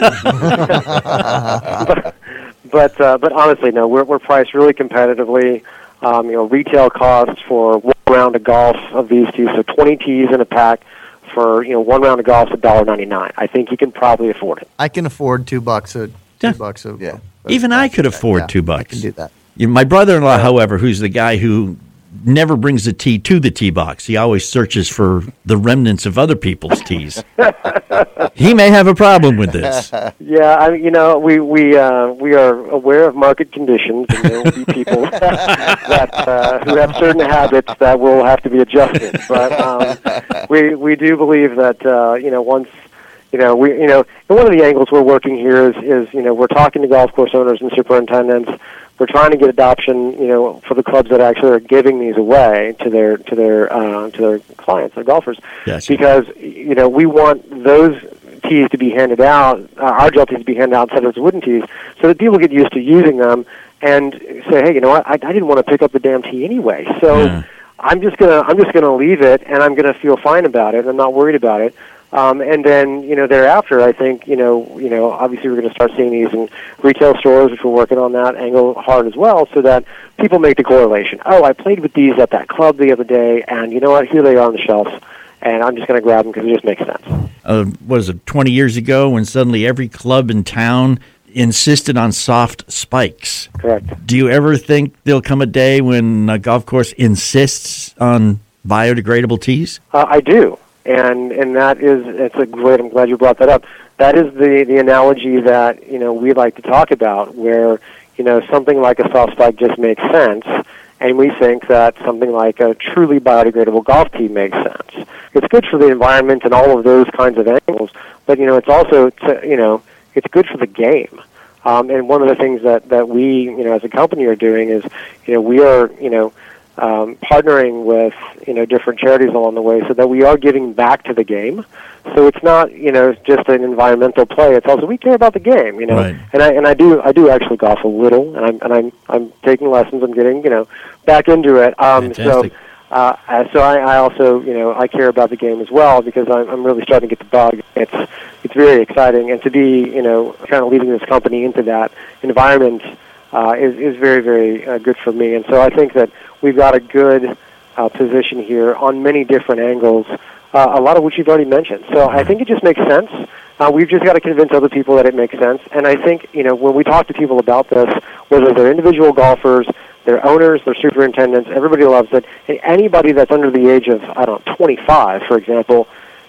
but but, uh, but honestly, no, we're we're priced really competitively. Um, you know, retail costs for one round of golf of these tees, so 20 tees in a pack for you know one round of golf is $1.99. I think you can probably afford it. I can afford two bucks a two Yeah. bucks a Yeah. Even I could afford Yeah, two bucks. I can do that. You know, my brother-in-law, however, who's the guy who never brings the tee to the tee box, he always searches for the remnants of other people's tees. he may have a problem with this. Yeah, I mean, you know, we we uh, we are aware of market conditions, and there will be people that uh, who have certain habits that will have to be adjusted. But um, we we do believe that uh, you know once you know we you know and one of the angles we're working here is is you know we're talking to golf course owners and superintendents. We're trying to get adoption, you know, for the clubs that actually are giving these away to their to their uh, to their clients, their golfers, Gotcha. because you know we want those tees to be handed out, uh, our gel tees to be handed out instead of wooden tees, so that people get used to using them and say, hey, you know what, I, I didn't want to pick up the damn tee anyway, so Yeah. I'm just gonna I'm just gonna leave it, and I'm gonna feel fine about it, and I'm not worried about it. Um, and then you know thereafter, I think you know you know obviously we're going to start seeing these in retail stores, which we're working on that angle hard as well, so that people make the correlation. Oh, I played with these at that club the other day, and you know what? Here they are on the shelf, and I'm just going to grab them because it just makes sense. uh, what is it, 20 years ago when suddenly every club in town insisted on soft spikes. Correct. Do you ever think there'll come a day when a golf course insists on biodegradable tees? Uh, I do, and and that is it's a great. I'm glad you brought that up. That is the the analogy that you know we like to talk about, where you know something like a soft spike just makes sense, and we think that something like a truly biodegradable golf tee makes sense. It's good for the environment and all of those kinds of angles, but you know it's also to, you know it's good for the game. Um, and one of the things that, that we, you know, as a company are doing is, you know, we are, you know, um, partnering with, you know, different charities along the way so that we are giving back to the game. So it's not, you know, just an environmental play. It's also we care about the game, you know. Right. And I and I do I do actually golf a little, and I'm and I'm I'm taking lessons. I'm getting, you know, back into it. Um, so. Fantastic. Uh, uh, so I, I also, you know, I care about the game as well because I'm, I'm really starting to get the bug. It's it's very exciting, and to be, you know, kind of leading this company into that environment uh, is is very very uh, good for me. And so I think that we've got a good uh, position here on many different angles, uh, a lot of which you've already mentioned. So I think it just makes sense. Uh, we've just got to convince other people that it makes sense. And I think, you know, when we talk to people about this, whether they're individual golfers, their owners, their superintendents, everybody loves it. Anybody that's under the age of, I don't know, 25, for example,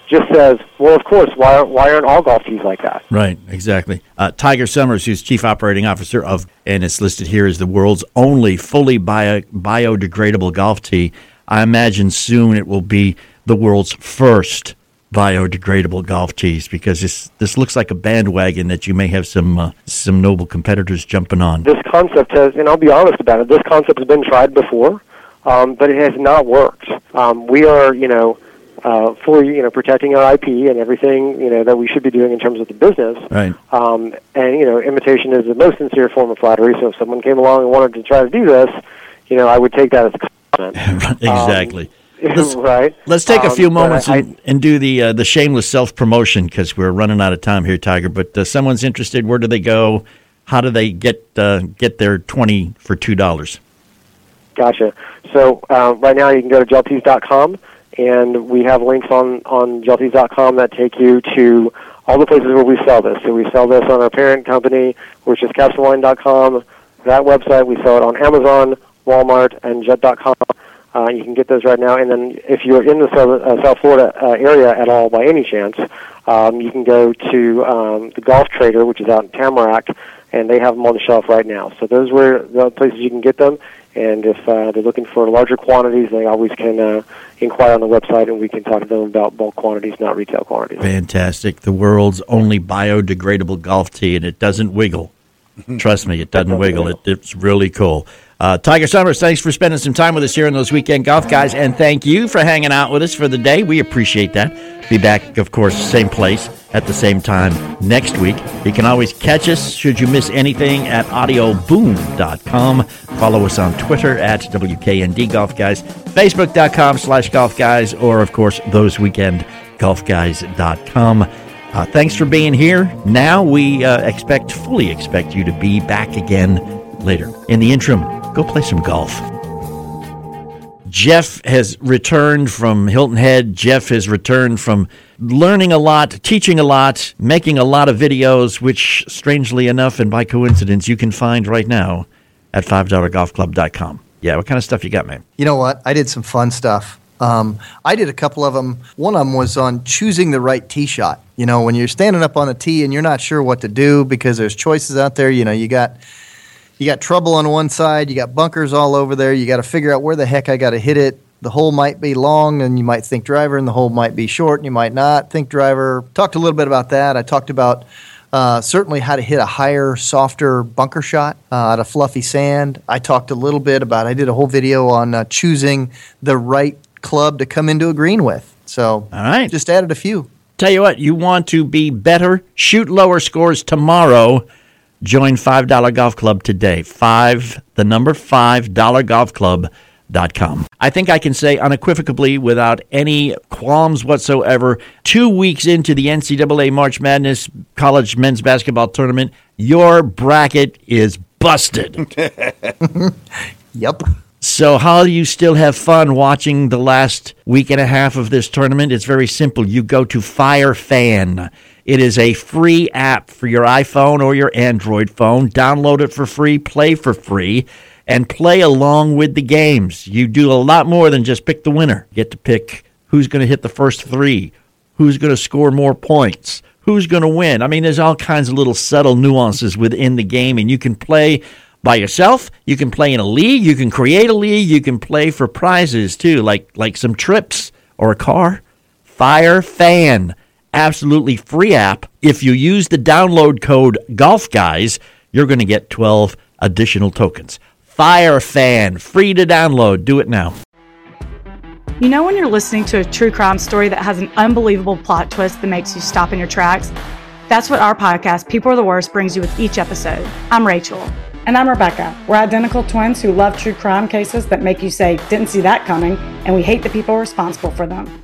just says, well, of course, why, aren't- why aren't all golf tees like that? Right, exactly. Uh, Tiger Summers, who's chief operating officer of, and it's listed here as the world's only fully bio, biodegradable golf tee. I imagine soon it will be the world's first biodegradable golf tees because this this looks like a bandwagon that you may have some uh, some noble competitors jumping on. This concept has, and I'll be honest about it, this concept has been tried before, um, but it has not worked. Um, we are, you know, uh, fully, you know, protecting our IP and everything, you know, that we should be doing in terms of the business. Right. Um, and you know, imitation is the most sincere form of flattery. So if someone came along and wanted to try to do this, you know, I would take that as a compliment. exactly. Let's- right. Let's take a Um, few but moments I- and, and do the uh, the shameless self promotion because we're running out of time here, Tiger. But uh, someone's interested. Where do they go? How do they get uh, get their twenty for two dollars? Gotcha. So uh, right now you can go to geltees.com, and we have links on on geltees.com that take you to all the places where we sell this. So we sell this on our parent company, which is capsuline.com. that website. We sell it on Amazon, Walmart, and Jet.com. Uh, you can get those right now. And then if you're in the South, uh, South Florida uh, area at all by any chance, um, you can go to um, the Golf Trader, which is out in Tamarac, and they have them on the shelf right now. So those were the places you can get them. And if uh, they're looking for larger quantities, they always can uh, inquire on the website, and we can talk to them about bulk quantities, not retail quantities. Fantastic. The world's only biodegradable golf tee, and it doesn't wiggle. Trust me, it doesn't wiggle. It, it's really cool. Uh, Tiger Summers, thanks for spending some time with us here on those weekend golf guys, and thank you for hanging out with us for the day. We appreciate that. Be back, of course, same place at the same time next week. You can always catch us should you miss anything at audioboom.com. Follow us on Twitter at WKND Golf Guys, Facebook.com slash golf guys, or of course, thoseweekendgolfguys.com. Uh, thanks for being here. Now we uh, expect, fully expect you to be back again later. In the interim, go play some golf. Jeff has returned from Hilton Head. Jeff has returned from learning a lot, teaching a lot, making a lot of videos, which, strangely enough and by coincidence, you can find right now at $5golfclub.com. Yeah, what kind of stuff you got, man? You know what? I did some fun stuff. Um, I did a couple of them. One of them was on choosing the right tee shot. You know, when you're standing up on a tee and you're not sure what to do because there's choices out there. You know, you got you got trouble on one side, you got bunkers all over there. You got to figure out where the heck I got to hit it. The hole might be long, and you might think driver, and the hole might be short, and you might not think driver. Talked a little bit about that. I talked about uh, certainly how to hit a higher, softer bunker shot uh, out of fluffy sand. I talked a little bit about. I did a whole video on uh, choosing the right club to come into a green with. So, all right, just added a few. Tell you what, you want to be better, shoot lower scores tomorrow. Join $5 Golf Club today. Five, the number five, dollar golf club. Dot com. I think I can say unequivocally, without any qualms whatsoever, two weeks into the NCAA March Madness College Men's Basketball Tournament, your bracket is busted. yep. So, how do you still have fun watching the last week and a half of this tournament? It's very simple. You go to Fire Fan. It is a free app for your iPhone or your Android phone. Download it for free, play for free, and play along with the games. You do a lot more than just pick the winner. You get to pick who's going to hit the first three, who's going to score more points, who's going to win. I mean, there's all kinds of little subtle nuances within the game, and you can play by yourself. You can play in a league. You can create a league. You can play for prizes too, like like some trips or a car. Fire Fan, absolutely free app. If you use the download code Golf Guys, you're going to get 12 additional tokens. Fire Fan, free to download. Do it now. You know when you're listening to a true crime story that has an unbelievable plot twist that makes you stop in your tracks? That's what our podcast, People Are the Worst, brings you with each episode. I'm Rachel. And I'm Rebecca. We're identical twins who love true crime cases that make you say, didn't see that coming, and we hate the people responsible for them.